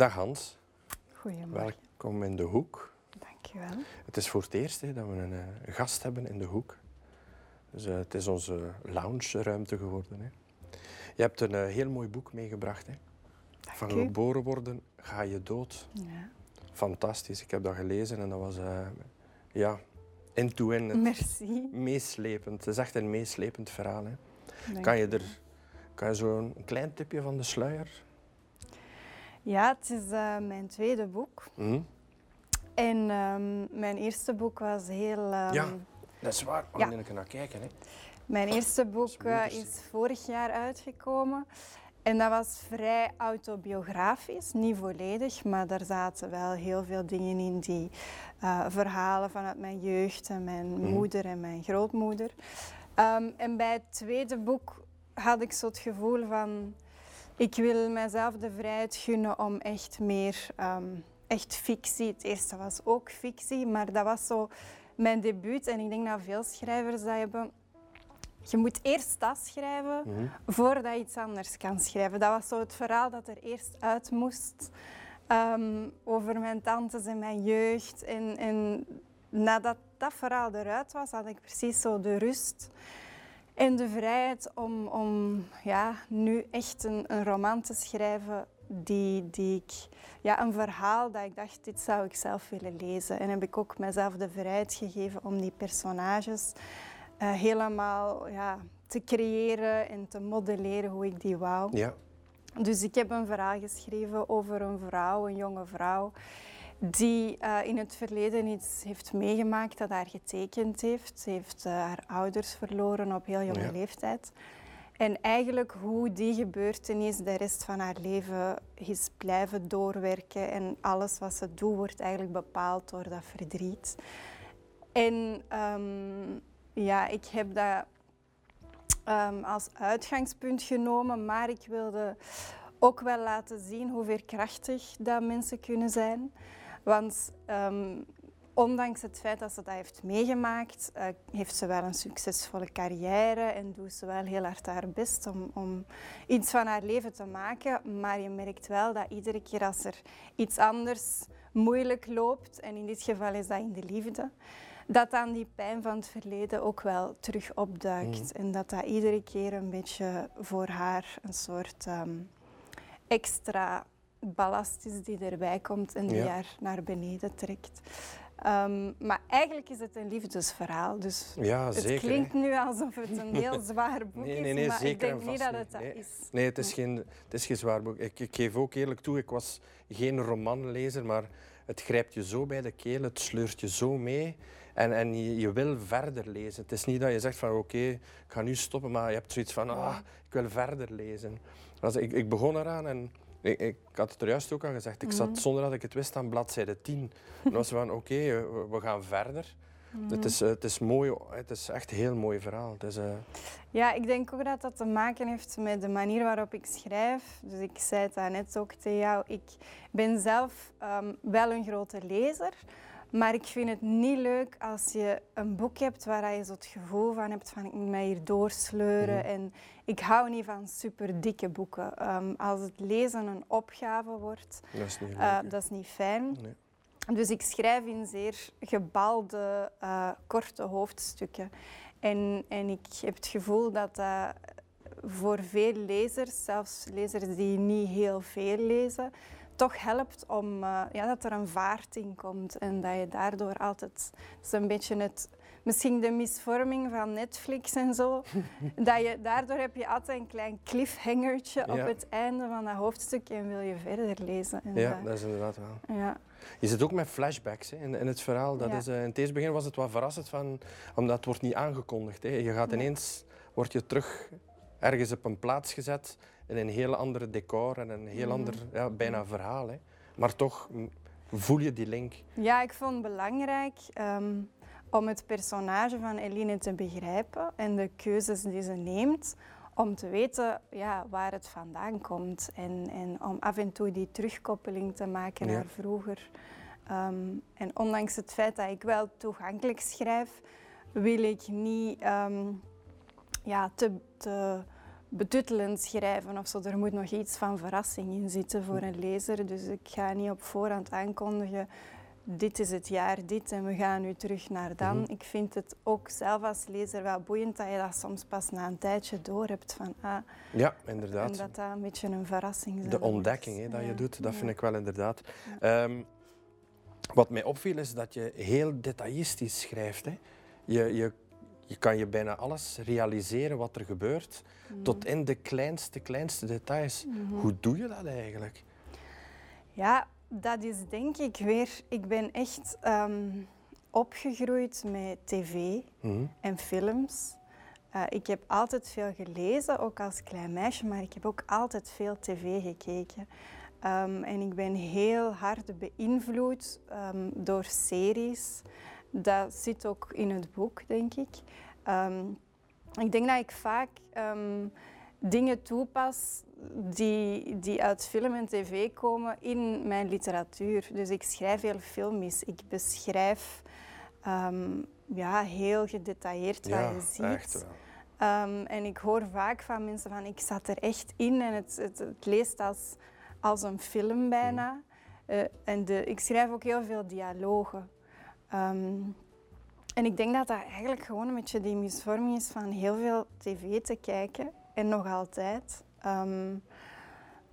Dag Hans, Goedemorgen. welkom in de hoek. Dankjewel. Het is voor het eerst hè, dat we een eh, gast hebben in de hoek. Dus, eh, het is onze lounge-ruimte geworden. Hè. Je hebt een eh, heel mooi boek meegebracht. Hè. Van geboren worden ga je dood. Ja. Fantastisch, ik heb dat gelezen en dat was ja, in-to-in. Merci. meeslepend. Het is echt een meeslepend verhaal. Hè. Kan je er kan je zo een klein tipje van de sluier? Ja, het is eh, mijn tweede boek. Hm? En ehm, mijn eerste boek was heel... ehm, Ja. Dat is waar. Oh, Ja. dan ik naar kijken. Hè. Mijn eerste boek is eh, is vorig jaar uitgekomen. En dat was vrij autobiografisch, niet volledig, maar daar zaten wel heel veel dingen in die eh, verhalen vanuit mijn jeugd en mijn Mhm. moeder en mijn grootmoeder. Ehm, en bij het tweede boek had ik zo het gevoel van, ik wil mezelf de vrijheid gunnen om echt meer, ehm, echt fictie. Het eerste was ook fictie, maar dat was zo mijn debuut. En ik denk dat veel schrijvers dat hebben. Je moet eerst dat schrijven Mhm. voordat je iets anders kan schrijven. Dat was zo het verhaal dat er eerst uit moest. ehm, over mijn tantes en mijn jeugd. En, en nadat dat verhaal eruit was, had ik precies zo de rust en de vrijheid om, om ja, nu echt een, een roman te schrijven die, die ik, ja, een verhaal dat ik dacht, dit zou ik zelf willen lezen. En heb ik ook mezelf de vrijheid gegeven om die personages eh, helemaal ja, te creëren en te modelleren hoe ik die wou. Ja. Dus ik heb een verhaal geschreven over een vrouw, een jonge vrouw, die eh, in het verleden iets heeft meegemaakt dat haar getekend heeft. Ze heeft eh, haar ouders verloren op heel jonge Ja. leeftijd. En eigenlijk hoe die gebeurtenis de rest van haar leven is blijven doorwerken. En alles wat ze doet wordt eigenlijk bepaald door dat verdriet. En ehm, ja, ik heb dat ehm, als uitgangspunt genomen, maar ik wilde ook wel laten zien hoe veerkrachtig dat mensen kunnen zijn. Want ehm, ondanks het feit dat ze dat heeft meegemaakt, eh, heeft ze wel een succesvolle carrière en doet ze wel heel hard haar best om, om iets van haar leven te maken. Maar je merkt wel dat iedere keer als er iets anders moeilijk loopt, en in dit geval is dat in de liefde, dat dan die pijn van het verleden ook wel terug opduikt. En dat dat iedere keer een beetje voor haar een soort ehm, extra ballast is die erbij komt en die Ja. haar naar beneden trekt. Ehm, maar eigenlijk is het een liefdesverhaal. Dus ja, het zeker. hè. klinkt nu alsof het een heel zwaar boek Nee, is, nee, maar ik denk en niet dat het dat is. Nee, het is geen, het is geen zwaar boek. Ik, ik geef ook eerlijk toe, ik was geen romanlezer, maar het grijpt je zo bij de keel, het sleurt je zo mee. En, en je, je wil verder lezen. Het is niet dat je zegt van oké, ik ga nu stoppen, maar je hebt zoiets van ah, ik wil verder lezen. Dus ik, ik begon eraan en ik, ik had het er juist ook al gezegd. Ik zat zonder dat ik het wist aan bladzijde 10. En dan was van oké, eh, we, gaan verder. Het, is, eh, het is mooi, het is echt een heel mooi verhaal. Het is, eh, Ja, ik denk ook dat dat te maken heeft met de manier waarop ik schrijf. Dus ik zei het net ook tegen jou. Ik ben zelf ehm, wel een grote lezer. Maar ik vind het niet leuk als je een boek hebt waar je zo het gevoel van hebt van ik moet mij hier doorsleuren. Mhm. En ik hou niet van super dikke boeken. Ehm, als het lezen een opgave wordt, dat is niet leuk. eh, dat is niet fijn. Nee. Dus ik schrijf in zeer gebalde, eh, korte hoofdstukken. En, en ik heb het gevoel dat dat voor veel lezers, zelfs lezers die niet heel veel lezen, toch helpt om eh, ja, dat er een vaart in komt. En dat je daardoor altijd, een beetje het, misschien de misvorming van Netflix en zo, dat je, daardoor heb je altijd een klein cliffhangertje op het einde van dat hoofdstuk en wil je verder lezen. En Ja, dat- dat is inderdaad wel. ja. Je zit ook met flashbacks hè, in, in het verhaal. Dat Ja. is, eh, in het eerste begin was het wat verrassend, van, omdat het wordt niet aangekondigd. Hè. Je gaat Nee. ineens, word je terug ergens op een plaats gezet in een heel ander decor en een heel Mhm. ander, ja, bijna verhaal. Hè. Maar toch voel je die link. Ja, ik vond het belangrijk ehm, om het personage van Eline te begrijpen en de keuzes die ze neemt, om te weten ja, waar het vandaan komt en, en om af en toe die terugkoppeling te maken Ja. naar vroeger. Ehm, en ondanks het feit dat ik wel toegankelijk schrijf, wil ik niet ehm, ja, te, te betuttelend schrijven of zo. Er moet nog iets van verrassing in zitten voor een lezer. Dus ik ga niet op voorhand aankondigen dit is het jaar dit en we gaan nu terug naar dan. Mhm. Ik vind het ook zelf als lezer wel boeiend dat je dat soms pas na een tijdje door hebt van ah, ja, inderdaad. En dat dat een beetje een verrassing is. De ontdekking hè, dat je doet, dat vind ik wel inderdaad. Ehm, wat mij opviel is dat je heel detailistisch schrijft. Hè. Je, je, je kan je bijna alles realiseren wat er gebeurt, mhm. tot in de kleinste, kleinste details. Mhm. Hoe doe je dat eigenlijk? Ja, dat is denk ik weer... Ik ben echt ehm, opgegroeid met tv mhm. en films. Uh, ik heb altijd veel gelezen, ook als klein meisje, maar ik heb ook altijd veel tv gekeken. Um, en ik ben heel hard beïnvloed um, door series. Dat zit ook in het boek, denk ik. ik denk dat ik vaak dingen toepas die, die uit film en tv komen in mijn literatuur. Dus ik schrijf heel filmisch. Ik beschrijf um, ja, heel gedetailleerd wat je ziet. Echt en ik hoor vaak van mensen van ik zat er echt in en het, het, het leest als, als een film bijna. Mm. Uh, en de, ik schrijf ook heel veel dialogen. Um, en ik denk dat dat eigenlijk gewoon een beetje die misvorming is van heel veel tv te kijken en nog altijd. Ehm,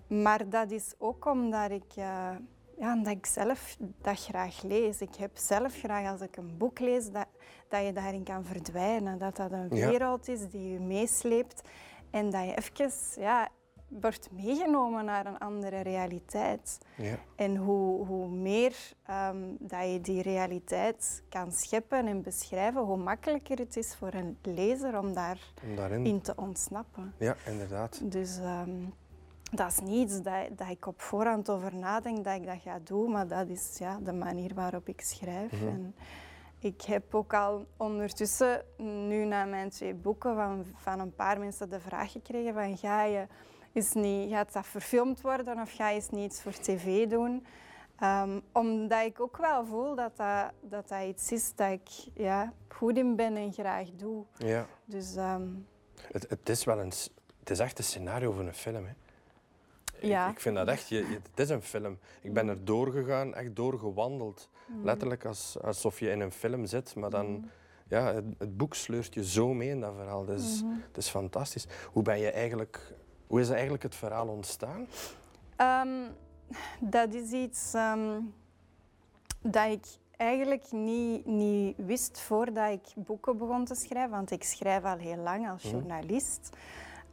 maar dat is ook omdat ik, uh, ja, omdat ik zelf dat graag lees. Ik heb zelf graag als ik een boek lees dat, dat je daarin kan verdwijnen. Dat dat een wereld is die je meesleept en dat je even ja, wordt meegenomen naar een andere realiteit. Ja. En hoe, hoe meer um, dat je die realiteit kan scheppen en beschrijven, hoe makkelijker het is voor een lezer om daarin in te ontsnappen. Ja, inderdaad. Dus um, dat is niet iets dat, dat, ik op voorhand over nadenk dat ik dat ga doen, maar dat is ja, de manier waarop ik schrijf. Mhm. en ik heb ook al ondertussen, nu na mijn twee boeken, van, van een paar mensen de vraag gekregen van ga je is niet, gaat dat verfilmd worden of ga je eens niet iets voor tv doen? Um, omdat ik ook wel voel dat dat, dat dat iets is dat ik ja, goed in ben en graag doe. Ja. Dus, um, het, het, is wel een, het is echt een scenario voor een film. Hè? Ja. Ik, ik, vind dat echt, je, het is een film. Ik ben er doorgegaan, echt doorgewandeld. Mm. Letterlijk als, alsof je in een film zit, maar dan... Mm. Ja, het, het, boek sleurt je zo mee in dat verhaal. Dus, mm Het is fantastisch. Hoe ben je eigenlijk hoe is eigenlijk het verhaal ontstaan? Um, dat is iets um, dat ik eigenlijk niet, niet wist voordat ik boeken begon te schrijven. Want ik schrijf al heel lang als mhm. journalist.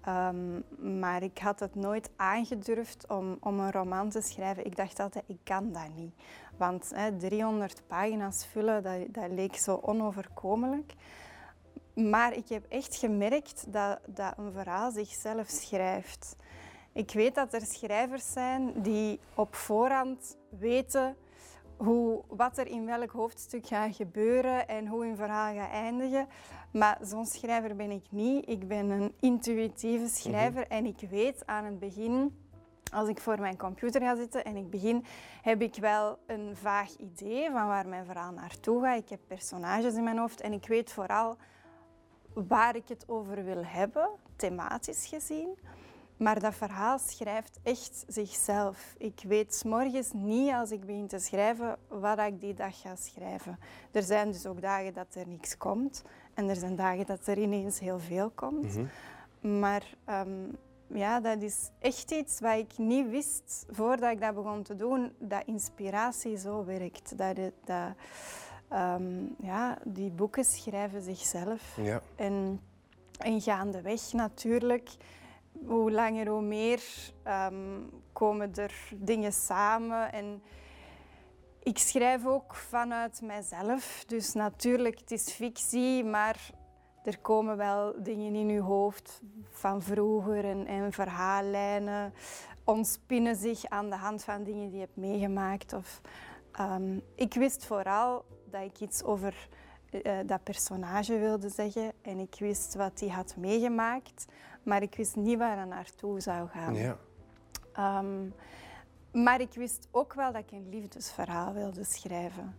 Um, maar ik had het nooit aangedurfd om, om een roman te schrijven. Ik dacht altijd, ik kan dat niet. Want hè, 300 pagina's vullen, dat, dat leek zo onoverkomelijk. Maar ik heb echt gemerkt dat, dat een verhaal zichzelf schrijft. Ik weet dat er schrijvers zijn die op voorhand weten hoe, wat er in welk hoofdstuk gaat gebeuren en hoe een verhaal gaat eindigen. Maar zo'n schrijver ben ik niet. Ik ben een intuïtieve schrijver mhm. en ik weet aan het begin, als ik voor mijn computer ga zitten en ik begin, heb ik wel een vaag idee van waar mijn verhaal naartoe gaat. Ik heb personages in mijn hoofd en ik weet vooral waar ik het over wil hebben, thematisch gezien. Maar dat verhaal schrijft echt zichzelf. Ik weet morgens niet als ik begin te schrijven wat ik die dag ga schrijven. Er zijn dus ook dagen dat er niks komt. En er zijn dagen dat er ineens heel veel komt. Mhm. Maar um, ja, dat is echt iets wat ik niet wist voordat ik dat begon te doen. Dat inspiratie zo werkt. Dat, het, dat, um, ja, die boeken schrijven zichzelf. Ja. En, en gaandeweg natuurlijk, hoe langer hoe meer um, komen er dingen samen. En ik schrijf ook vanuit mijzelf. Dus natuurlijk, het is fictie, maar er komen wel dingen in je hoofd van vroeger en, en verhaallijnen ontspinnen zich aan de hand van dingen die je hebt meegemaakt. Of, um, ik wist vooral dat ik iets over uh, dat personage wilde zeggen. En ik wist wat hij had meegemaakt, maar ik wist niet waar hij naartoe zou gaan. Ja. Um, maar ik wist ook wel dat ik een liefdesverhaal wilde schrijven.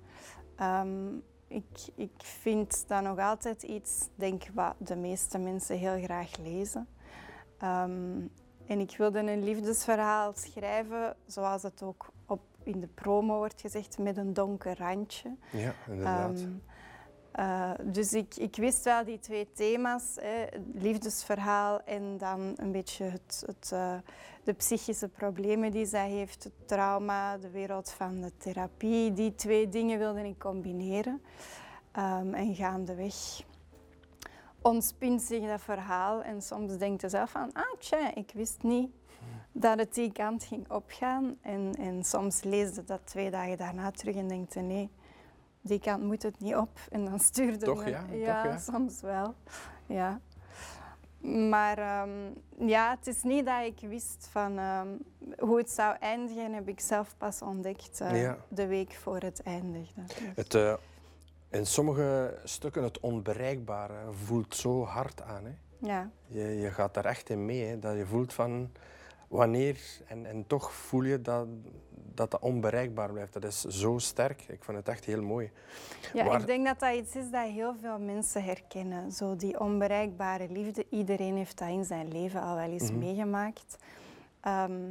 Um, ik, ik vind dat nog altijd iets, denk wat de meeste mensen heel graag lezen. Ehm, en ik wilde een liefdesverhaal schrijven, zoals het ook in de promo wordt gezegd, met een donker randje. Ja, inderdaad. Ehm, uh, dus ik, ik, wist wel die twee thema's, hè, het liefdesverhaal en dan een beetje het, het, uh, de psychische problemen die zij heeft, het trauma, de wereld van de therapie. Die twee dingen wilde ik combineren. Um, en gaandeweg ontspint zich dat verhaal en soms denkt je zelf van, ah tja, ik wist niet dat het die kant ging opgaan. En, en soms leesde dat twee dagen daarna terug en denkt je, nee, die kant moet het niet op. En dan stuurde Toch, ja? ja, Toch, ja? soms wel. Ja. Maar um, ja, het is niet dat ik wist van um, hoe het zou eindigen, heb ik zelf pas ontdekt uh, Ja. de week voor het eindigde. Dus- Het, eh, in sommige stukken het onbereikbare voelt zo hard aan. Hè? Ja, Je, je gaat daar echt in mee. Hè? Dat je voelt van wanneer... En, en toch voel je dat, dat dat onbereikbaar blijft. Dat is zo sterk. Ik vind het echt heel mooi. ja Maar- ik denk dat dat iets is dat heel veel mensen herkennen. Zo die onbereikbare liefde. Iedereen heeft dat in zijn leven al wel eens Mhm. meegemaakt. Ehm,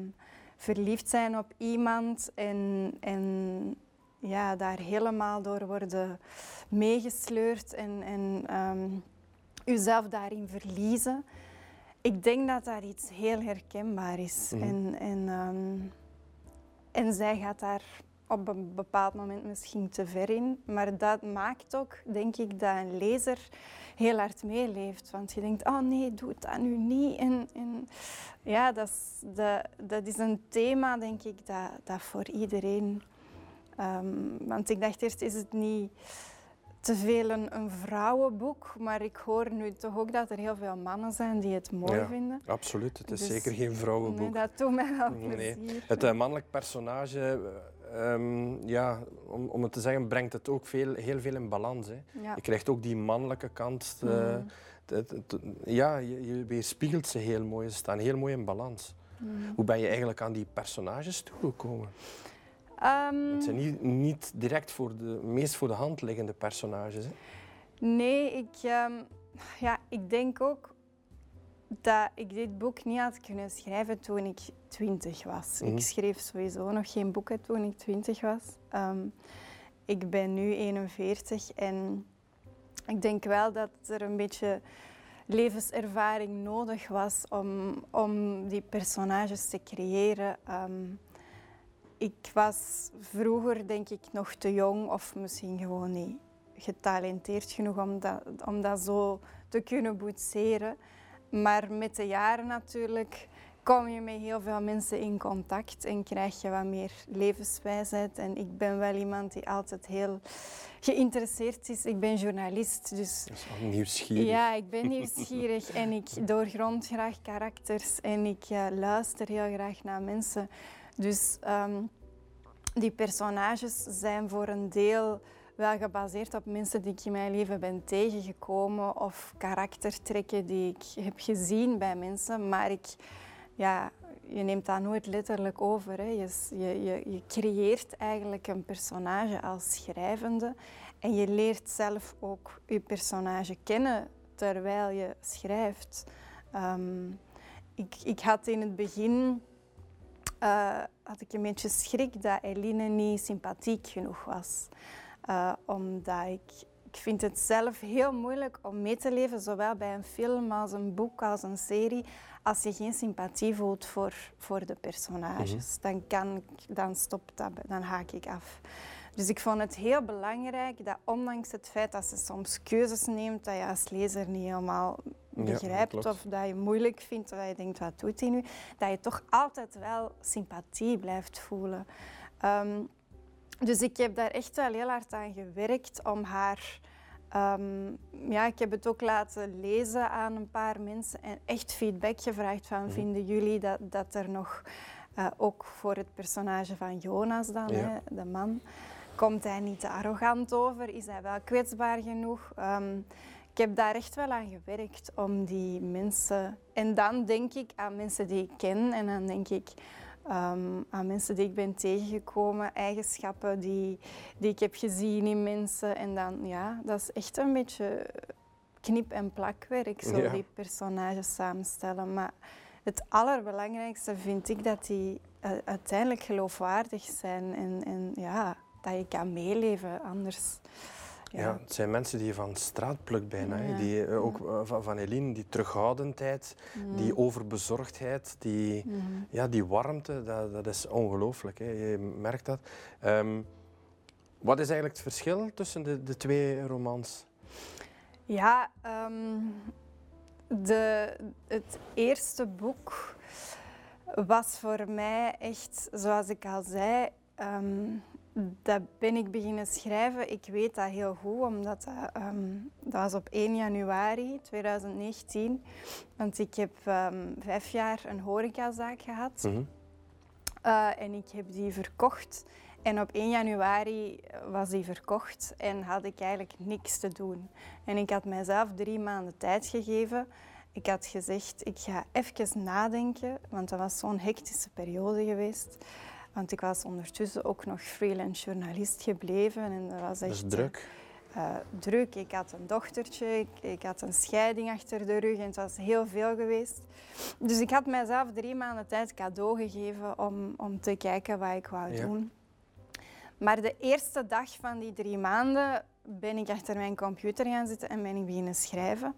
verliefd zijn op iemand en, en ja, daar helemaal door worden meegesleurd en, en ehm, uzelf daarin verliezen. Ik denk dat dat iets heel herkenbaar is. Mhm. En, en, ehm, en zij gaat daar op een bepaald moment misschien te ver in. Maar dat maakt ook, denk ik, dat een lezer heel hard meeleeft. Want je denkt, oh nee, doe dat nu niet. En, en ja, dat is, dat, dat is een thema, denk ik, dat, dat voor iedereen... ehm, want ik dacht eerst, is het niet te veel een, vrouwenboek? Maar ik hoor nu toch ook dat er heel veel mannen zijn die het mooi Ja. vinden. Absoluut. Het is Dus- zeker geen vrouwenboek. Nee, dat doet mij wel Nee. plezier. Het eh, mannelijk personage, eh, ehm, ja, om, om het te zeggen, brengt het ook veel, heel veel in balans. Hè. Ja. Je krijgt ook die mannelijke kant. eh, Mhm. ja, je, je weerspiegelt ze heel mooi. Ze staan heel mooi in balans. Mhm. Hoe ben je eigenlijk aan die personages toegekomen? Ehm, Het zijn niet, niet direct voor de meest voor de hand liggende personages. Hè? Nee, ik, ehm, ja, ik denk ook dat ik dit boek niet had kunnen schrijven toen ik twintig was. Mhm. Ik schreef sowieso nog geen boeken toen ik twintig was. Ehm, ik ben nu 41 en ik denk wel dat er een beetje levenservaring nodig was om, om die personages te creëren. Ik was vroeger denk ik nog te jong of misschien gewoon niet getalenteerd genoeg om dat, om dat zo te kunnen boetseren. Maar met de jaren natuurlijk kom je met heel veel mensen in contact en krijg je wat meer levenswijsheid. En ik ben wel iemand die altijd heel geïnteresseerd is. Ik ben journalist, dus Dat is nieuwsgierig. ja, ik ben nieuwsgierig en ik doorgrond graag karakters en ik eh, luister heel graag naar mensen. Dus ehm, die personages zijn voor een deel wel gebaseerd op mensen die ik in mijn leven ben tegengekomen of karaktertrekken die ik heb gezien bij mensen. Maar ik, ja, je neemt dat nooit letterlijk over. Hè. Je, je, je creëert eigenlijk een personage als schrijvende en je leert zelf ook je personage kennen terwijl je schrijft. Ehm, ik, ik had in het begin eh, had ik een beetje schrik dat Eline niet sympathiek genoeg was. Eh, omdat ik, ik vind het zelf heel moeilijk om mee te leven, zowel bij een film als een boek als een serie, als je geen sympathie voelt voor, voor de personages. dan, kan ik, dan stopt dat, dan haak ik af. Dus ik vond het heel belangrijk dat ondanks het feit dat ze soms keuzes neemt dat je als lezer niet helemaal Ja, begrijpt of dat je moeilijk vindt of dat je denkt wat doet hij nu, dat je toch altijd wel sympathie blijft voelen. Ehm, dus ik heb daar echt wel heel hard aan gewerkt om haar... ehm, ja, ik heb het ook laten lezen aan een paar mensen en echt feedback gevraagd van Mhm. vinden jullie dat, dat er nog, eh, ook voor het personage van Jonas dan, Ja. hè, de man, komt hij niet te arrogant over? Is hij wel kwetsbaar genoeg? Ehm, ik heb daar echt wel aan gewerkt om die mensen... En dan denk ik aan mensen die ik ken en dan denk ik ehm, aan mensen die ik ben tegengekomen, eigenschappen die, die ik heb gezien in mensen. En dan, ja, dat is echt een beetje knip- en plakwerk, zo Ja. die personages samenstellen. Maar het allerbelangrijkste vind ik dat die eh, uiteindelijk geloofwaardig zijn en, en ja, dat je kan meeleven. Anders. Ja. Ja. het zijn mensen die je van straat plukt bijna. Ja. Die, eh, ook eh, van, van Eline, die terughoudendheid, Mm. die overbezorgdheid, die, ja, die warmte, dat, dat is ongelooflijk. Je merkt dat. Ehm, wat is eigenlijk het verschil tussen de, de twee romans? Ja, ehm, de, het eerste boek was voor mij echt, zoals ik al zei, ehm, dat ben ik beginnen schrijven. Ik weet dat heel goed, omdat dat, ehm, dat was op 1 januari 2019. Want ik heb ehm, vijf jaar een horecazaak gehad. Mhm. Eh, en ik heb die verkocht. En op 1 januari was die verkocht en had ik eigenlijk niks te doen. En ik had mijzelf drie maanden tijd gegeven. Ik had gezegd, ik ga even nadenken, want dat was zo'n hectische periode geweest. Want ik was ondertussen ook nog freelance journalist gebleven. En dat was echt druk. eh, druk. Ik had een dochtertje, ik, ik had een scheiding achter de rug en het was heel veel geweest. Dus ik had mijzelf drie maanden tijd cadeau gegeven om, om te kijken wat ik wou Ja. doen. Maar de eerste dag van die drie maanden ben ik achter mijn computer gaan zitten en ben ik beginnen schrijven.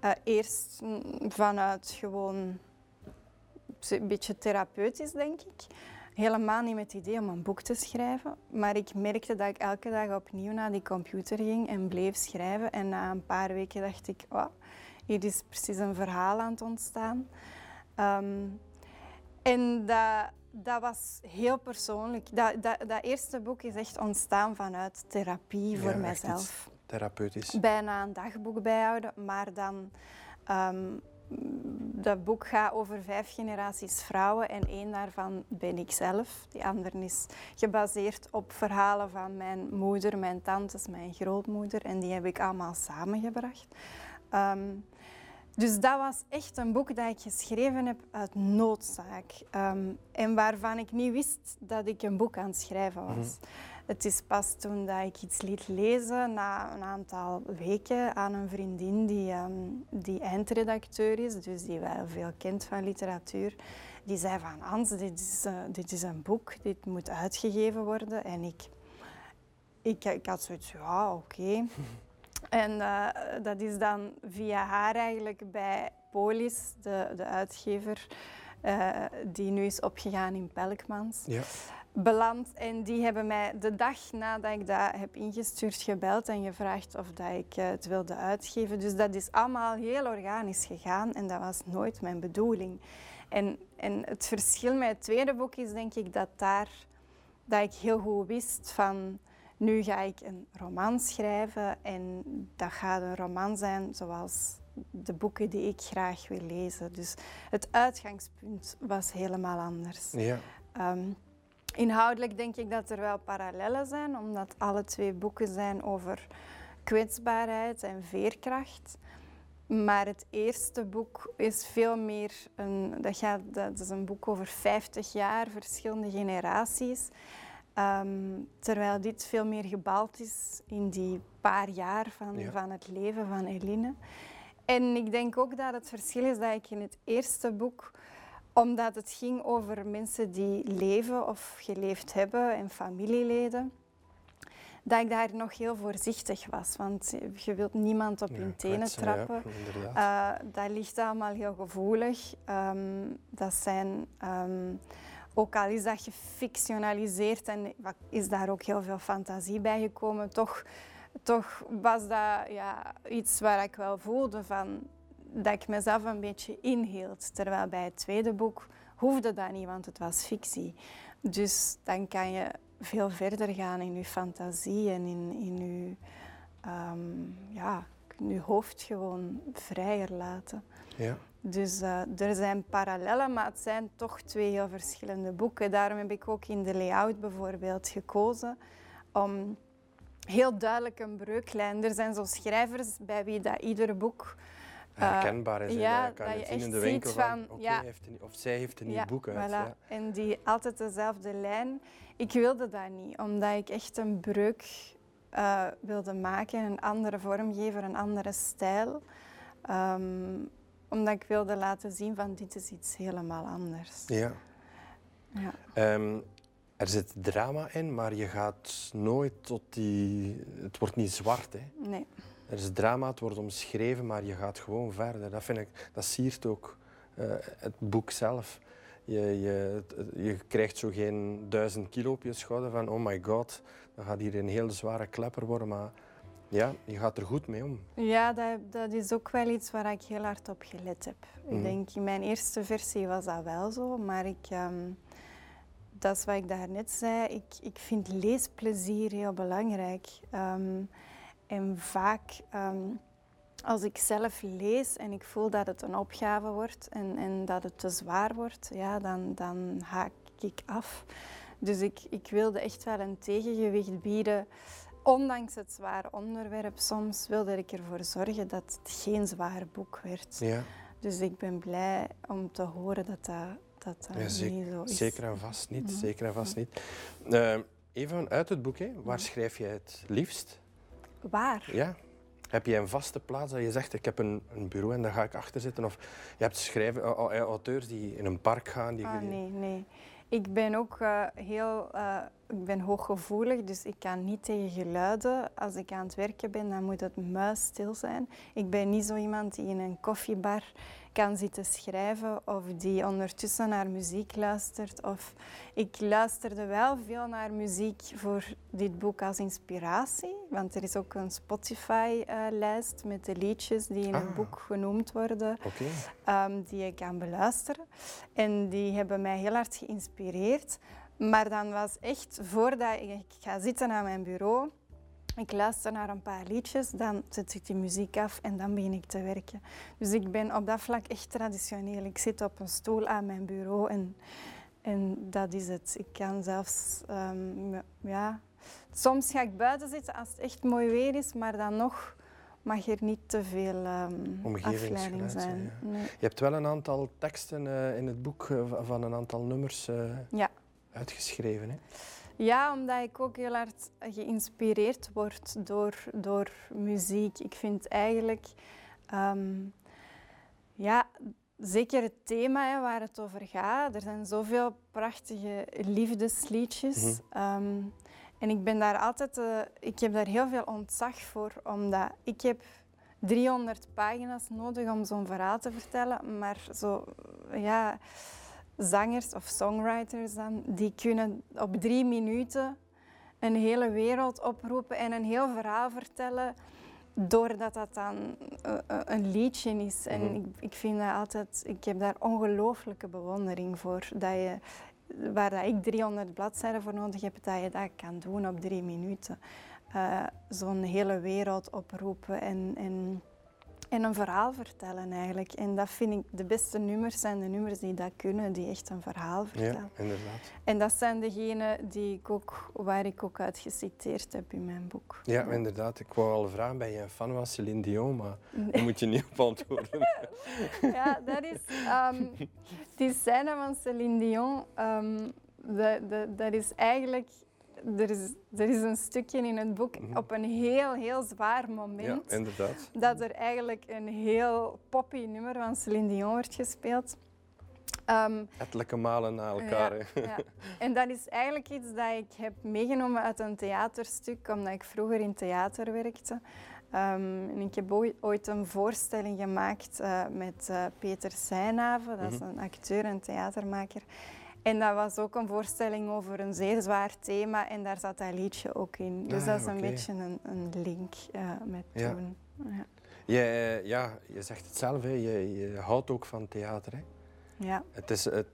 Eh, eerst vanuit gewoon een beetje therapeutisch, denk ik. Helemaal niet met het idee om een boek te schrijven. Maar ik merkte dat ik elke dag opnieuw naar die computer ging en bleef schrijven. En na een paar weken dacht ik, oh, hier is precies een verhaal aan het ontstaan. Ehm, en dat, dat was heel persoonlijk. Dat, dat, dat eerste boek is echt ontstaan vanuit therapie voor Ja, mijzelf Therapeutisch. bijna een dagboek bijhouden, maar dan ehm, dat boek gaat over vijf generaties vrouwen en één daarvan ben ik zelf. Die andere is gebaseerd op verhalen van mijn moeder, mijn tantes, mijn grootmoeder en die heb ik allemaal samengebracht. Ehm, dus dat was echt een boek dat ik geschreven heb uit noodzaak Ehm, en waarvan ik niet wist dat ik een boek aan het schrijven was. Het is pas toen dat ik iets liet lezen, na een aantal weken, aan een vriendin die, ehm, die eindredacteur is, dus die wel veel kent van literatuur. Die zei van, Hans, dit is, eh, dit is een boek, dit moet uitgegeven worden. En ik, ik, ik had zoiets, ja, oké. En eh, dat is dan via haar eigenlijk bij Polis, de, de uitgever, eh, die nu is opgegaan in Pelkmans Ja. Beland. En die hebben mij de dag nadat ik dat heb ingestuurd gebeld en gevraagd of dat ik eh, het wilde uitgeven. Dus dat is allemaal heel organisch gegaan en dat was nooit mijn bedoeling. En, en het verschil met het tweede boek is denk ik dat daar dat ik heel goed wist van nu ga ik een roman schrijven en dat gaat een roman zijn zoals de boeken die ik graag wil lezen. Dus het uitgangspunt was helemaal anders. Ja. Ehm, inhoudelijk denk ik dat er wel parallellen zijn, omdat alle twee boeken zijn over kwetsbaarheid en veerkracht. Maar het eerste boek is veel meer een, dat, gaat, dat is een boek over 50 jaar, verschillende generaties. Ehm, terwijl dit veel meer gebouwd is in die paar jaar van, Ja. van het leven van Eline. En ik denk ook dat het verschil is dat ik in het eerste boek omdat het ging over mensen die leven of geleefd hebben en familieleden, dat ik daar nog heel voorzichtig was. Want je wilt niemand op Ja, hun tenen kwetsen, trappen. Ja. Eh, dat ligt allemaal heel gevoelig. Ehm, dat zijn, ehm, ook al is dat gefictionaliseerd en is daar ook heel veel fantasie bij gekomen, toch, toch was dat ja, iets waar ik wel voelde van dat ik mezelf een beetje inhield. Terwijl bij het tweede boek hoefde dat niet, want het was fictie. Dus dan kan je veel verder gaan in je fantasie en in, in je, ehm, ja, je hoofd gewoon vrijer laten. ja. Dus eh, er zijn parallellen, maar het zijn toch twee heel verschillende boeken. Daarom heb ik ook in de layout bijvoorbeeld gekozen om heel duidelijk een breuklijn. Er zijn zo schrijvers bij wie dat ieder boek Herkenbaar is. ja, je kan dat je je zien in de winkel van, ja. hij heeft een- of zij heeft een nieuw ja, boek uit. voilà. Ja. En die altijd dezelfde lijn. Ik wilde dat niet, omdat ik echt een breuk uh, wilde maken, een andere vormgever, een andere stijl. Um, omdat ik wilde laten zien van dit is iets helemaal anders. Ja. ja. Um, er zit drama in, maar je gaat nooit tot die... Het wordt niet zwart, hè? Nee. Er is drama, het wordt omschreven, maar je gaat gewoon verder. Dat, vind ik, dat siert ook uh, het boek zelf. Je, je, je krijgt zo geen duizend kilo op je schouder van oh my god, dan gaat hier een heel zware klepper worden, maar ja, je gaat er goed mee om. Ja, dat, dat is ook wel iets waar ik heel hard op gelet heb. Ik mhm. denk, in mijn eerste versie was dat wel zo, maar ik... Um, dat is wat ik daarnet zei. Ik, ik vind leesplezier heel belangrijk. Um, en vaak ehm, als ik zelf lees en ik voel dat het een opgave wordt en, en dat het te zwaar wordt, ja, dan, dan haak ik af. Dus ik, ik wilde echt wel een tegengewicht bieden. Ondanks het zware onderwerp, soms wilde ik ervoor zorgen dat het geen zwaar boek werd. Ja. Dus ik ben blij om te horen dat dat, dat, dat ja, zeker, niet zo is. Zeker en vast niet. Zeker en vast niet. Uh, even uit het boek, hè. waar schrijf je het liefst? Waar? Ja. Heb je een vaste plaats dat je zegt, ik heb een, een bureau en daar ga ik achter zitten? Of je hebt schrijven, auteurs die in een park gaan? Die ah, nee, nee. Ik ben ook uh, heel uh, ik ben hooggevoelig, dus ik kan niet tegen geluiden. Als ik aan het werken ben, dan moet het muisstil zijn. Ik ben niet zo iemand die in een koffiebar kan zitten schrijven of die ondertussen naar muziek luistert. Of ik luisterde wel veel naar muziek voor dit boek als inspiratie, want er is ook een Spotify-lijst met de liedjes die in het ah. boek genoemd worden, okay. die je kan beluisteren. En die hebben mij heel hard geïnspireerd. Maar dan was echt voordat ik ga zitten aan mijn bureau, ik luister naar een paar liedjes, dan zet ik die muziek af en dan begin ik te werken. Dus ik ben op dat vlak echt traditioneel. Ik zit op een stoel aan mijn bureau en, en dat is het. Ik kan zelfs, um, ja... Soms ga ik buiten zitten als het echt mooi weer is, maar dan nog mag er niet te veel um, afleiding zijn. Nee. Je hebt wel een aantal teksten uh, in het boek uh, van een aantal nummers uh, ja. uitgeschreven. Hè? Ja, omdat ik ook heel hard geïnspireerd word door, door muziek. Ik vind eigenlijk, um, ja, zeker het thema hè, waar het over gaat. Er zijn zoveel prachtige liefdesliedjes. Mm -hmm. en ik ben daar altijd, uh, ik heb daar heel veel ontzag voor, omdat ik heb 300 pagina's nodig om zo'n verhaal te vertellen, maar zo, ja zangers of songwriters dan, die kunnen op drie minuten een hele wereld oproepen en een heel verhaal vertellen, doordat dat dan uh, een liedje is. En mhm. ik, ik vind dat altijd, ik heb daar ongelooflijke bewondering voor. Dat je, waar dat ik 300 bladzijden voor nodig heb, dat je dat kan doen op drie minuten. Uh, Zo'n hele wereld oproepen en, en en een verhaal vertellen eigenlijk. En dat vind ik, de beste nummers zijn de nummers die dat kunnen, die echt een verhaal vertellen. Ja, inderdaad. En dat zijn degenen die ik ook, waar ik ook uit geciteerd heb in mijn boek. Ja, inderdaad. Ik wou al vragen, ben je een fan van Céline Dion? Maar nee. daar moet je niet op antwoorden. ja, dat is... Um, die scène van Céline Dion, um, de, dat is eigenlijk er is, er is een stukje in het boek mhm. op een heel, heel zwaar moment. Ja, inderdaad. Dat er eigenlijk een heel poppy nummer van Celine Dion wordt gespeeld. Um, Ettelijke malen na elkaar. Ja, ja. En dat is eigenlijk iets dat ik heb meegenomen uit een theaterstuk, omdat ik vroeger in theater werkte. Um, en ik heb ooit een voorstelling gemaakt uh, met uh, Peter Seijnhaven, dat is mhm. een acteur en theatermaker. En dat was ook een voorstelling over een zeer zwaar thema en daar zat dat liedje ook in. Dus ah, dat is een beetje een, een link uh, met ja. toen. Ja. Je, eh, ja, je zegt het zelf, hè. Je, je houdt ook van theater. Hè. Ja. Het is, het,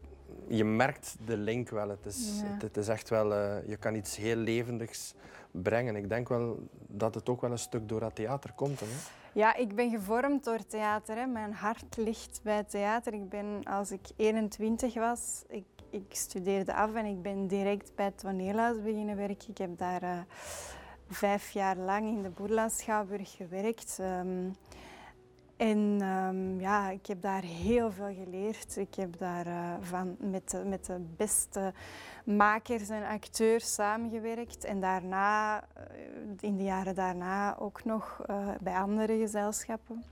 je merkt de link wel. Het is, het, is echt wel, uh, je kan iets heel levendigs brengen. Ik denk wel dat het ook wel een stuk door dat theater komt. Hè. Ja, ik ben gevormd door theater. Hè. Mijn hart ligt bij theater. Ik ben, als ik 21 was, ik ik studeerde af en ik ben direct bij het toneelhuis beginnen werken. Ik heb daar uh, vijf jaar lang in de Boerla Schouwburg gewerkt. Um, En ehm, ja, ik heb daar heel veel geleerd. Ik heb daar uh, van met, de, met de beste makers en acteurs samengewerkt. En daarna, uh, in de jaren daarna, ook nog bij andere gezelschappen.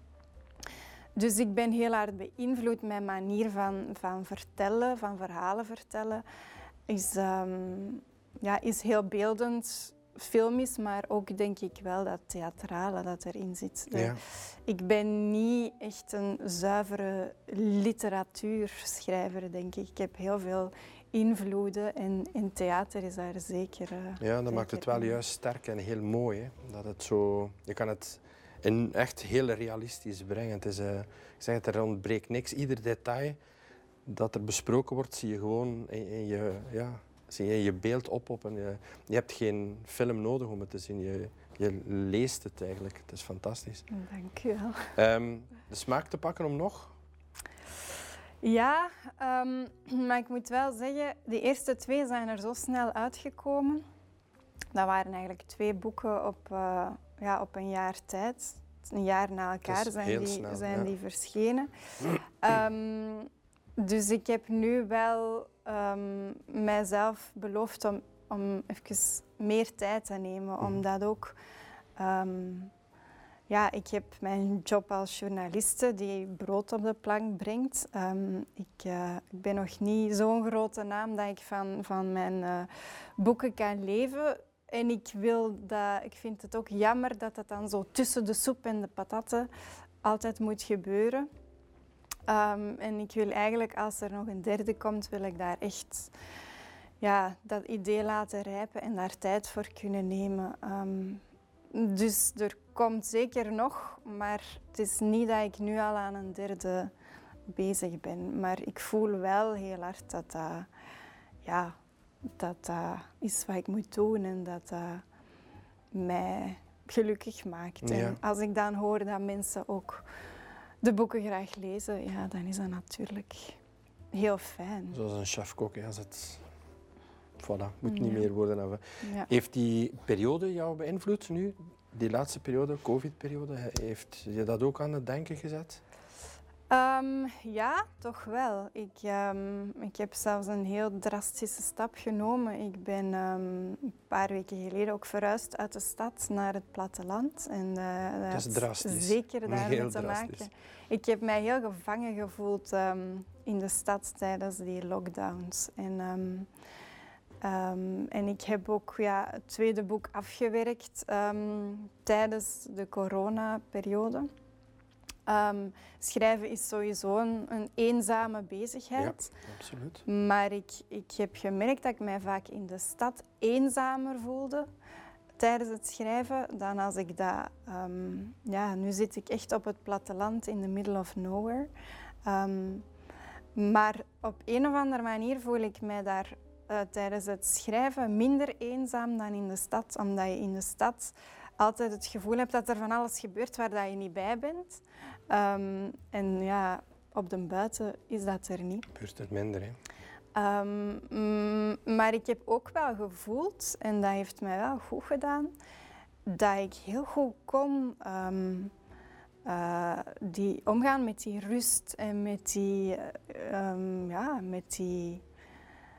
Dus ik ben heel hard beïnvloed. Mijn manier van, van vertellen, van verhalen vertellen, is, um, ja, is heel beeldend filmisch, maar ook denk ik wel dat theatrale dat erin zit. Ja. Ik ben niet echt een zuivere literatuurschrijver, denk ik. Ik heb heel veel invloeden en, en theater is daar zeker. Uh, ja, dat maakt het wel in. juist sterk en heel mooi. Hè? Dat het zo, je kan het in echt heel realistisch brengen. Het is, uh, ik zeg het, er ontbreekt niks. Ieder detail dat er besproken wordt, zie je gewoon in, in je. Ja, zie je je beeld op op en je, je hebt geen film nodig om het te zien. Je, je leest het eigenlijk. Het is fantastisch. Dank u wel. Um, de smaak te pakken om nog? Ja, um, maar ik moet wel zeggen, de eerste twee zijn er zo snel uitgekomen. Dat waren eigenlijk twee boeken op, uh, ja, op een jaar tijd. Een jaar na elkaar zijn, die, snel, zijn ja. die verschenen. Um, dus ik heb nu wel um, mijzelf beloofd om, om even meer tijd te nemen. Mhm. Omdat ook... Um, ja, ik heb mijn job als journaliste die brood op de plank brengt. Um, ik, uh, ik, ben nog niet zo'n grote naam dat ik van, van mijn uh, boeken kan leven. En ik, wil dat, ik vind het ook jammer dat het dan zo tussen de soep en de patatten altijd moet gebeuren. Um, en ik wil eigenlijk, als er nog een derde komt, wil ik daar echt ja, dat idee laten rijpen en daar tijd voor kunnen nemen. Um, dus er komt zeker nog, maar het is niet dat ik nu al aan een derde bezig ben. Maar ik voel wel heel hard dat dat, ja, dat, dat is wat ik moet doen en dat dat mij gelukkig maakt. Ja. En als ik dan hoor dat mensen ook de boeken graag lezen, ja, dan is dat natuurlijk heel fijn. Zoals een chef-kok, als het... Voilà, moet niet Ja. meer worden. Ja. Heeft die periode jou beïnvloed nu? Die laatste periode, covid-periode, heeft je dat ook aan het denken gezet? Um, ja, toch wel. Ik, um, ik heb zelfs een heel drastische stap genomen. Ik ben um, een paar weken geleden ook verhuisd uit de stad naar het platteland. En uh, dat, Dat is drastisch. zeker daarmee te drastisch. maken. Ik heb mij heel gevangen gevoeld in de stad tijdens die lockdowns. En, Um, en ik heb ook ja, het tweede boek afgewerkt um, tijdens de coronaperiode. Um, schrijven is sowieso een, een eenzame bezigheid. Ja, absoluut. Maar ik, ik heb gemerkt dat ik mij vaak in de stad eenzamer voelde tijdens het schrijven dan als ik dat... ja, nu zit ik echt op het platteland in the middle of nowhere. maar op een of andere manier voel ik mij daar uh, tijdens het schrijven minder eenzaam dan in de stad. Omdat je in de stad altijd het gevoel hebt dat er van alles gebeurt waar dat je niet bij bent. Um, en ja, op de buiten is dat er niet. Gebeurt het minder, hè? Um, mm, maar ik heb ook wel gevoeld, en dat heeft mij wel goed gedaan, dat ik heel goed kon um, uh, die, omgaan met die rust en met die, uh, ja, met die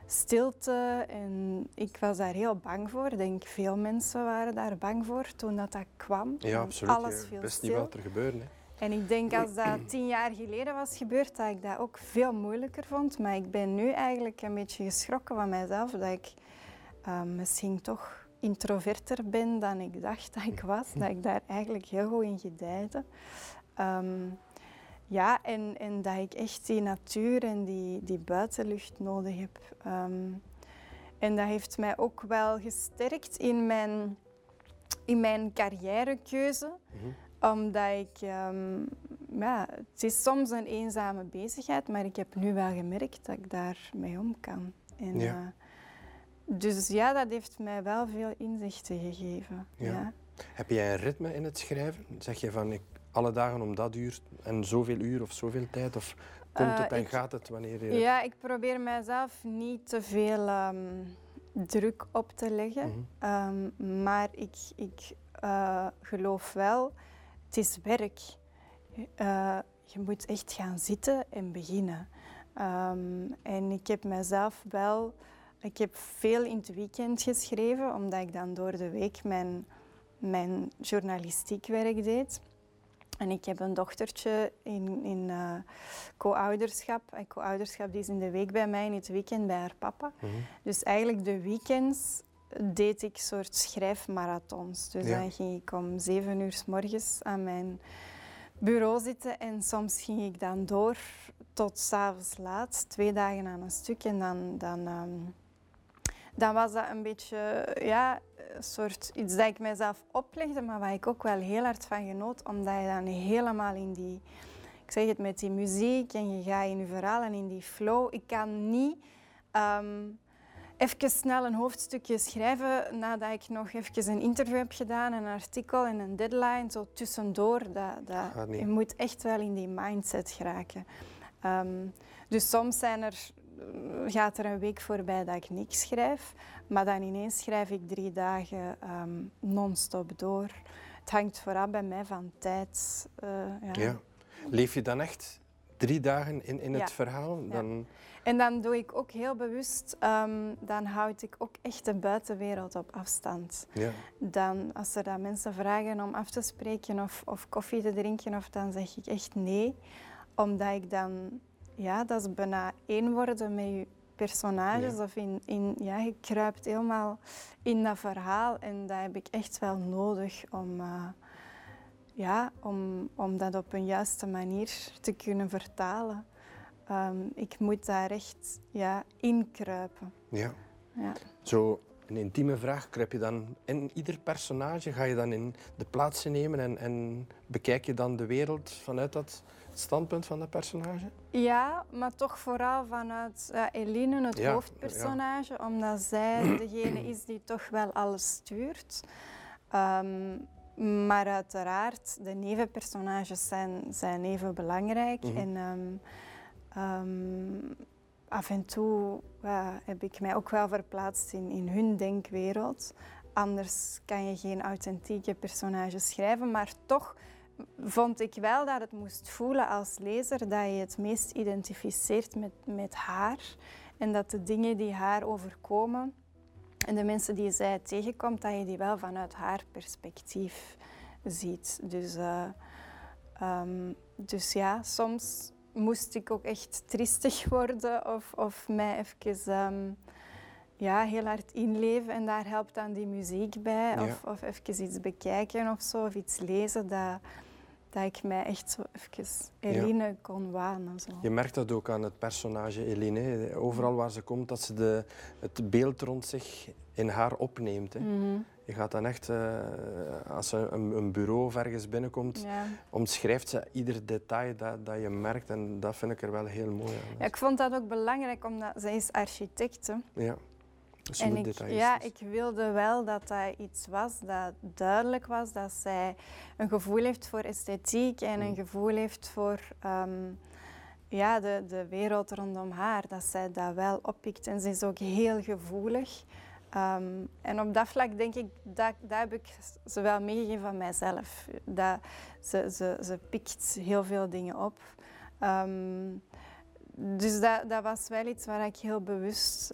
stilte. En ik was daar heel bang voor. Ik denk veel mensen waren daar bang voor toen dat, dat kwam. Ja, absoluut. Alles Je stil. niet wat er gebeurde. Hè? En ik denk als dat tien jaar geleden was gebeurd, dat ik dat ook veel moeilijker vond. Maar ik ben nu eigenlijk een beetje geschrokken van mijzelf dat ik uh, misschien toch introverter ben dan ik dacht dat ik was. Dat ik daar eigenlijk heel goed in gedijde. Um, ja, en, en dat ik echt die natuur en die, die buitenlucht nodig heb. Um, en dat heeft mij ook wel gesterkt in mijn, in mijn carrièrekeuze. Mm -hmm. Omdat ik... Um, ja, het is soms een eenzame bezigheid, maar ik heb nu wel gemerkt dat ik daar mee om kan. En, ja. uh, dus ja, dat heeft mij wel veel inzichten gegeven. Ja. Ja. Heb jij een ritme in het schrijven? Zeg je van ik, alle dagen om dat uur en zoveel uur of zoveel tijd? Of komt het en ik- gaat het wanneer je... Ja, ik probeer mijzelf niet te veel ehm, druk op te leggen. Mhm. Ehm, maar ik, ik eh, geloof wel, het is werk. uh, je moet echt gaan zitten en beginnen. Um, en ik heb mezelf wel... Ik heb veel in het weekend geschreven, omdat ik dan door de week mijn, mijn journalistiek werk deed. En ik heb een dochtertje in, in uh, co-ouderschap. En co-ouderschap die is in de week bij mij, in het weekend bij haar papa. Mhm. Dus eigenlijk de weekends deed ik soort schrijfmarathons. Dus dan ging ik om zeven uur s morgens aan mijn bureau zitten en soms ging ik dan door tot s'avonds laat, twee dagen aan een stuk. En dan, dan, um, dan was dat een beetje ja, een soort iets dat ik mezelf oplegde, maar waar ik ook wel heel hard van genoot, omdat je dan helemaal in die, ik zeg het met die muziek en je gaat in je verhaal en in die flow. Ik kan niet um, even snel een hoofdstukje schrijven nadat ik nog even een interview heb gedaan, een artikel en een deadline, zo tussendoor. Dat, dat, je moet echt wel in die mindset geraken. Um, dus soms zijn er, gaat er een week voorbij dat ik niks schrijf, maar dan ineens schrijf ik drie dagen um, non-stop door. Het hangt vooral bij mij van tijd. Uh, ja. ja. Leef je dan echt drie dagen in, in het verhaal? Dan... En dan doe ik ook heel bewust, um, dan houd ik ook echt de buitenwereld op afstand. Ja. Dan, als er dan mensen vragen om af te spreken of, of koffie te drinken, of, dan zeg ik echt nee. Omdat ik dan, ja, dat is bijna één worden met je personages. Of in, in, ja, je kruipt helemaal in dat verhaal. En dat heb ik echt wel nodig om... Uh, ja, om, om dat op een juiste manier te kunnen vertalen. Um, ik moet daar echt ja, inkruipen. Ja. ja. Zo een intieme vraag, kruip je dan in ieder personage? Ga je dan in de plaatsen nemen en, en bekijk je dan de wereld vanuit dat standpunt van dat personage? Ja, maar toch vooral vanuit uh, Eline, het hoofdpersonage, omdat zij degene is die toch wel alles stuurt. Um, maar uiteraard, de nevenpersonages zijn, zijn even belangrijk. Mhm. En um, um, af en toe heb ik mij ook wel verplaatst in, in hun denkwereld. Anders kan je geen authentieke personages schrijven, maar toch vond ik wel dat het moest voelen als lezer dat je het meest identificeert met, met haar. En dat de dingen die haar overkomen en de mensen die zij tegenkomt, dat je die wel vanuit haar perspectief ziet. Dus, uh, um, dus ja, soms moest ik ook echt tristig worden of, of mij even um, ja, heel hard inleven. En daar helpt dan die muziek bij. Of, of even iets bekijken of zo, of iets lezen. Dat, dat ik mij echt zo even Eline kon wanen. Zo. Je merkt dat ook aan het personage Eline. Overal waar ze komt, dat ze de, het beeld rond zich in haar opneemt. Hè. Mhm. Je gaat dan echt, uh, als ze een, een, bureau of ergens binnenkomt, ja. omschrijft ze ieder detail dat, dat je merkt. En dat vind ik er wel heel mooi aan. Ja, ik vond dat ook belangrijk, omdat zij is architect. Ja. En ik, ja, ik wilde wel dat dat iets was dat duidelijk was, dat zij een gevoel heeft voor esthetiek en een mm. gevoel heeft voor um, ja, de, de wereld rondom haar, dat zij dat wel oppikt. En ze is ook heel gevoelig. Um, en op dat vlak denk ik, dat, dat heb ik ze wel meegegeven van mijzelf. Dat, ze, ze, ze pikt heel veel dingen op. Um, dus dat, dat was wel iets waar ik heel bewust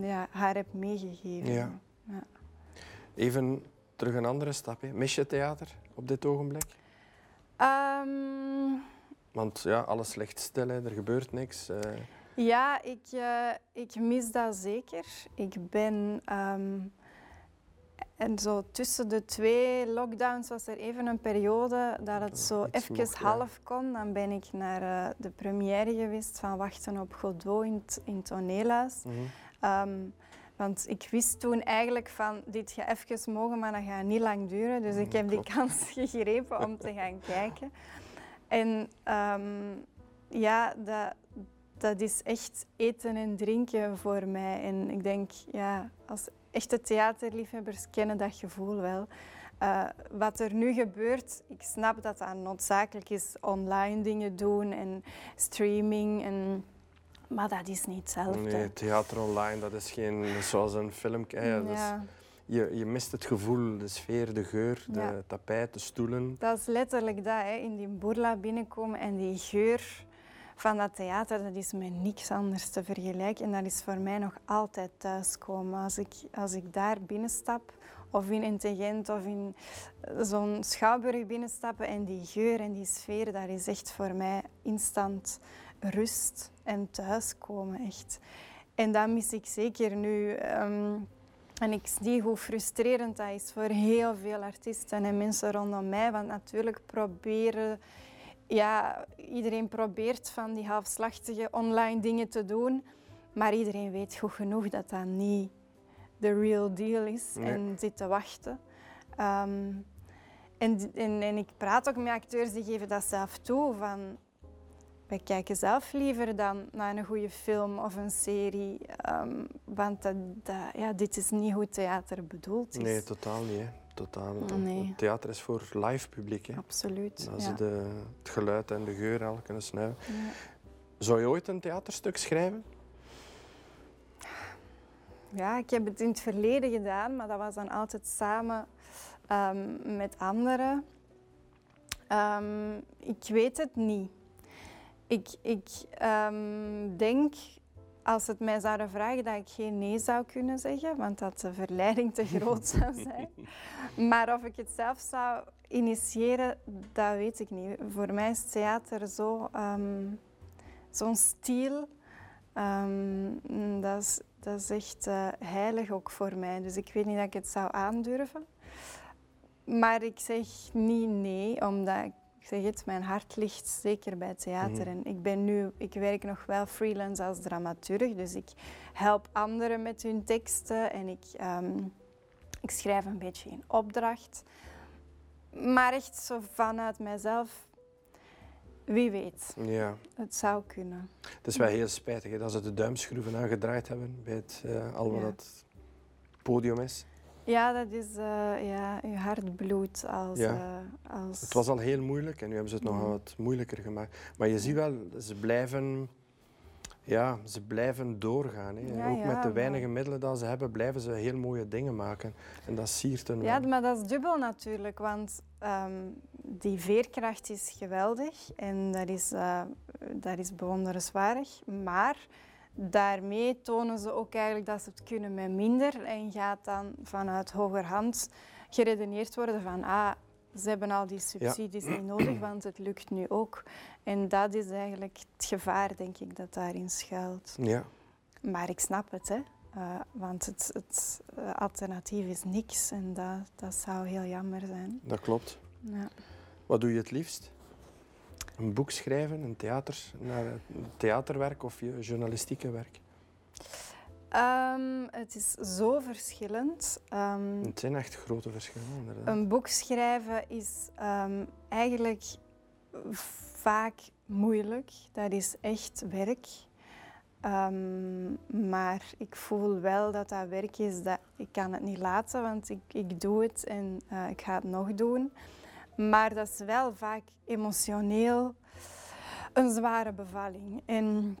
ja, haar heb meegegeven. Ja. ja. Even terug een andere stap. Hè. Mis je theater op dit ogenblik? Um... Want ja, alles ligt stil, hè. er gebeurt niks. Uh... Ja, ik, uh, ik mis dat zeker. Ik ben... Um... En zo tussen de twee lockdowns was er even een periode dat het zo even half kon. Dan ben ik naar uh, de première geweest van Wachten op Godot in, in toneelhuis. Mm -hmm. Um, want ik wist toen eigenlijk van, dit gaat even mogen, maar dat gaat niet lang duren. Dus ik mm, heb die kans gegrepen om te gaan kijken. En um, ja, dat, dat is echt eten en drinken voor mij. En ik denk, ja, als echte theaterliefhebbers kennen dat gevoel wel. Uh, wat er nu gebeurt, ik snap dat dat noodzakelijk is, online dingen doen en streaming en maar dat is niet hetzelfde. Nee, theater online, dat is geen zoals een film. Ja, ja. je, je mist het gevoel, de sfeer, de geur, de Ja. tapijt, de stoelen. Dat is letterlijk dat, hè. in die boerla binnenkomen en die geur van dat theater, dat is met niks anders te vergelijken. En dat is voor mij nog altijd thuiskomen. Als ik, als ik daar binnenstap, of in Intelligent of in zo'n schouwburg binnenstappen en die geur en die sfeer, dat is echt voor mij instant rust en thuiskomen, echt. En dat mis ik zeker nu. Ehm, en ik zie hoe frustrerend dat is voor heel veel artiesten en mensen rondom mij. Want natuurlijk proberen, ja, iedereen probeert van die halfslachtige online dingen te doen. Maar iedereen weet goed genoeg dat dat niet de real deal is Nee. en zit te wachten. Ehm, en, en, en ik praat ook met acteurs die geven dat zelf toe. Van, wij kijken zelf liever dan naar een goede film of een serie. ehm, want dat, dat, ja, dit is niet hoe theater bedoeld is. Nee, totaal niet. Hè. Totaal. Nee. Het theater is voor live publiek. Hè. Absoluut. Ja. ze de, het geluid en de geur al kunnen snuiven. Ja. Zou je ooit een theaterstuk schrijven? Ja, ik heb het in het verleden gedaan, maar dat was dan altijd samen ehm, met anderen. Ehm, ik weet het niet. Ik, ik ehm, denk, als het mij zouden vragen, dat ik geen nee zou kunnen zeggen, want dat de verleiding te groot zou zijn. Maar of ik het zelf zou initiëren, dat weet ik niet. Voor mij is theater zo, ehm, zo'n stiel. Ehm, dat, is, dat is echt eh, heilig ook voor mij. Dus ik weet niet dat ik het zou aandurven. Maar ik zeg niet nee, omdat ik zeg het, mijn hart ligt zeker bij theater. Mhm. En ik ben nu, ik werk nog wel freelance als dramaturg, dus ik help anderen met hun teksten en ik, ehm, ik schrijf een beetje in opdracht. Maar echt zo vanuit mijzelf, wie weet, Ja. het zou kunnen. Het is wel heel spijtig hè, dat ze de duimschroeven aangedraaid hebben bij het, eh al wat Ja. het podium is. Ja, dat is eh, ja, je hart bloedt als, Ja. eh, als... Het was al heel moeilijk en nu hebben ze het nog wat moeilijker gemaakt. Maar je ziet wel, ze blijven, ja, ze blijven doorgaan. Hè. Ja, Ook ja, met de weinige middelen die ze hebben, blijven ze heel mooie dingen maken. En dat siert hen Ja, maar dat is dubbel natuurlijk, want ehm, die veerkracht is geweldig en dat is, eh, dat is bewonderenswaardig. Maar daarmee tonen ze ook eigenlijk dat ze het kunnen met minder en gaat dan vanuit hogerhand geredeneerd worden van ah, ze hebben al die subsidies niet nodig, want het lukt nu ook. En dat is eigenlijk het gevaar, denk ik, dat daarin schuilt. Ja. Maar ik snap het, hè. Eh, want het, het eh, alternatief is niks en dat, dat zou heel jammer zijn. Dat klopt. Ja. Wat doe je het liefst? Een boek schrijven, een, theater, een theaterwerk of je journalistieke werk? Ehm, het is zo verschillend. Ehm, Het zijn echt grote verschillen, inderdaad. een boek schrijven is ehm, eigenlijk vaak moeilijk. Dat is echt werk. Maar ik voel wel dat dat werk is dat ik kan het niet laten, want ik, ik doe het en eh, ik ga het nog doen. Maar dat is wel vaak emotioneel een zware bevalling. En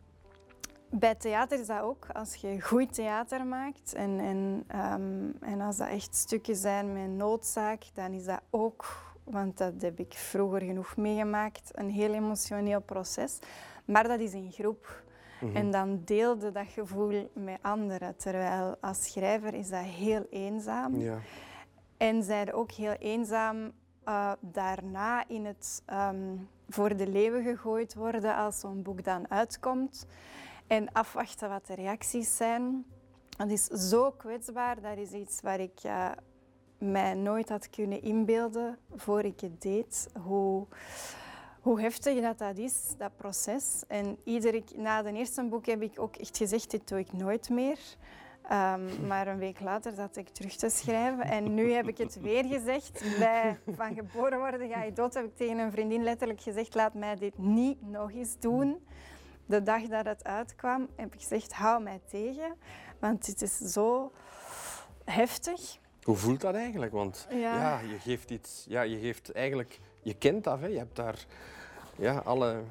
bij theater is dat ook. Als je goed theater maakt en, en, ehm, en als dat echt stukken zijn met noodzaak, dan is dat ook, want dat heb ik vroeger genoeg meegemaakt, een heel emotioneel proces. Maar dat is in groep. Mhm. En dan deelde dat gevoel met anderen. Terwijl als schrijver is dat heel eenzaam. Ja. En zij ook heel eenzaam eh, daarna in het ehm, voor de leeuwen gegooid worden als zo'n boek dan uitkomt. En afwachten wat de reacties zijn. Dat is zo kwetsbaar. Dat is iets waar ik eh, mij nooit had kunnen inbeelden voor ik het deed. Hoe, hoe heftig dat, dat is, dat proces. En iedere, na de eerste boek heb ik ook echt gezegd, dit doe ik nooit meer. Ehm, maar een week later zat ik terug te schrijven. En nu heb ik het weer gezegd. Bij Van geboren worden ga je dood heb ik tegen een vriendin letterlijk gezegd, laat mij dit niet nog eens doen. De dag dat het uitkwam heb ik gezegd, hou mij tegen. Want dit is zo heftig. Hoe voelt dat eigenlijk? Want Ja. ja. je geeft iets, ja, je geeft eigenlijk je kind af. Hè. Je hebt daar ja, alle.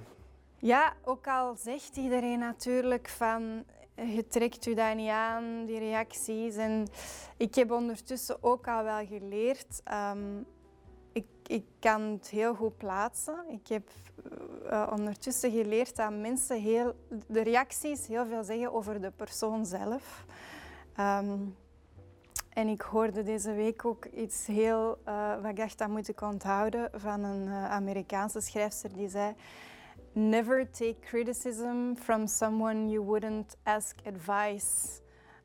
Ja, ook al zegt iedereen natuurlijk van je trekt je daar niet aan, die reacties. En ik heb ondertussen ook al wel geleerd. ehm, ik, ik kan het heel goed plaatsen. Ik heb eh, ondertussen geleerd dat mensen heel, de reacties heel veel zeggen over de persoon zelf. Ehm, en ik hoorde deze week ook iets heel, eh, wat ik dacht dat moet ik onthouden, van een eh, Amerikaanse schrijfster die zei: Never take criticism from someone you wouldn't ask advice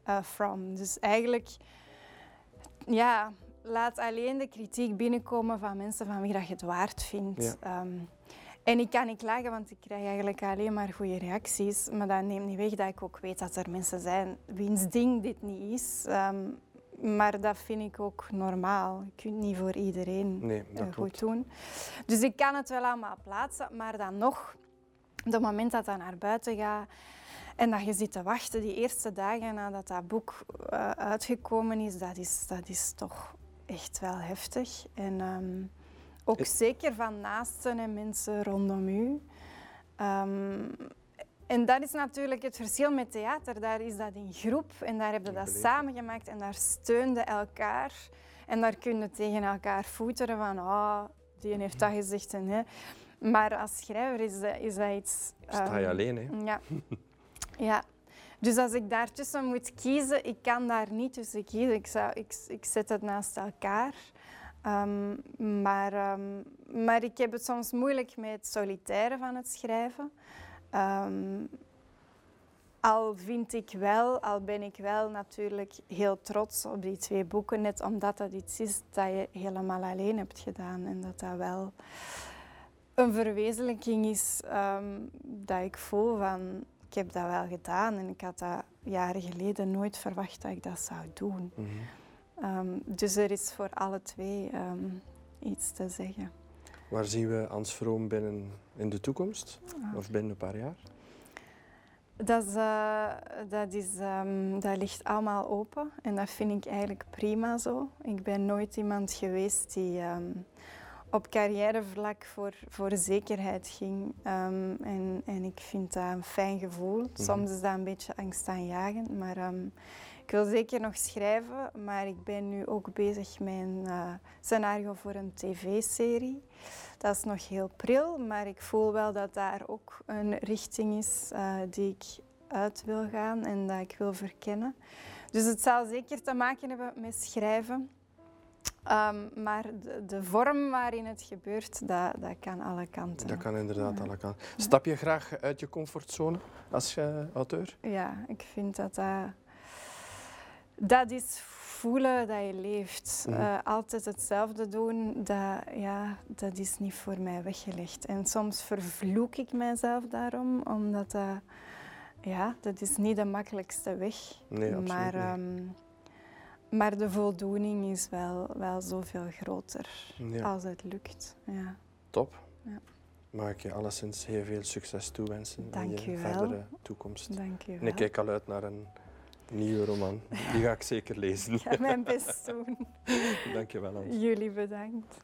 uh, from. Dus eigenlijk, ja, laat alleen de kritiek binnenkomen van mensen van wie dat je het waard vindt. Ja. Ehm, en ik kan niet klagen, want ik krijg eigenlijk alleen maar goede reacties. Maar dat neemt niet weg dat ik ook weet dat er mensen zijn wiens ding dit niet is. Ehm, maar dat vind ik ook normaal. Je kunt niet voor iedereen Nee, dat eh, goed klopt. doen. Dus ik kan het wel allemaal plaatsen, maar dan nog, op het moment dat dat naar buiten gaat en dat je zit te wachten, die eerste dagen nadat dat boek eh, uitgekomen is, dat is, dat is toch echt wel heftig. En ehm, ook zeker van naasten en mensen rondom u. Ehm, en dat is natuurlijk het verschil met theater. Daar is dat in groep en daar hebben we dat Beleven. samen gemaakt en daar steunde elkaar. En daar kun je tegen elkaar voeteren van, ah, die heeft dat gezegd. En, hè. Maar als schrijver is dat, is dat iets... Sta je ehm, alleen, hè? Ja. ja. Dus als ik daartussen moet kiezen, ik kan daar niet tussen kiezen. Ik, zou, ik, ik zet het naast elkaar. Ehm, maar, ehm, maar ik heb het soms moeilijk met het solitaire van het schrijven. Ehm, al vind ik wel, al ben ik wel natuurlijk heel trots op die twee boeken, net omdat dat iets is dat je helemaal alleen hebt gedaan en dat dat wel een verwezenlijking is ehm, dat ik voel van ik heb dat wel gedaan en ik had dat jaren geleden nooit verwacht dat ik dat zou doen. Mhm. Ehm, dus er is voor alle twee iets te zeggen. Waar zien we Ans Vroom binnen in de toekomst? Ah. Of binnen een paar jaar? Dat, is, eh, dat, is, ehm, dat ligt allemaal open en dat vind ik eigenlijk prima zo. Ik ben nooit iemand geweest die ehm, op carrièrevlak voor, voor zekerheid ging. Ehm, en, en ik vind dat een fijn gevoel. Soms is dat een beetje angstaanjagend, maar ehm, ik wil zeker nog schrijven. Maar ik ben nu ook bezig met een eh, scenario voor een tv-serie. Dat is nog heel pril, maar ik voel wel dat daar ook een richting is eh, die ik uit wil gaan en dat ik wil verkennen. Dus het zal zeker te maken hebben met schrijven. Ehm, maar de, de vorm waarin het gebeurt, dat, dat kan alle kanten. Dat kan inderdaad Ja. alle kanten. Stap je graag uit je comfortzone als eh, auteur? Ja, ik vind dat dat... Dat is voelen dat je leeft. Mhm. Eh, altijd hetzelfde doen, dat, ja, dat is niet voor mij weggelegd. En soms vervloek ik mijzelf daarom, omdat dat... Ja, dat is niet de makkelijkste weg. Nee, absoluut maar, niet. Maar de voldoening is wel, wel zoveel groter Ja, als het lukt. Ja. top. Ja. Mag ik je alleszins heel veel succes toewensen in Dank je verdere toekomst. Dank En wel. ik kijk al uit naar een nieuwe roman. Die ga ik zeker lezen. Ik ga mijn best doen. Dank je wel. Jullie bedankt.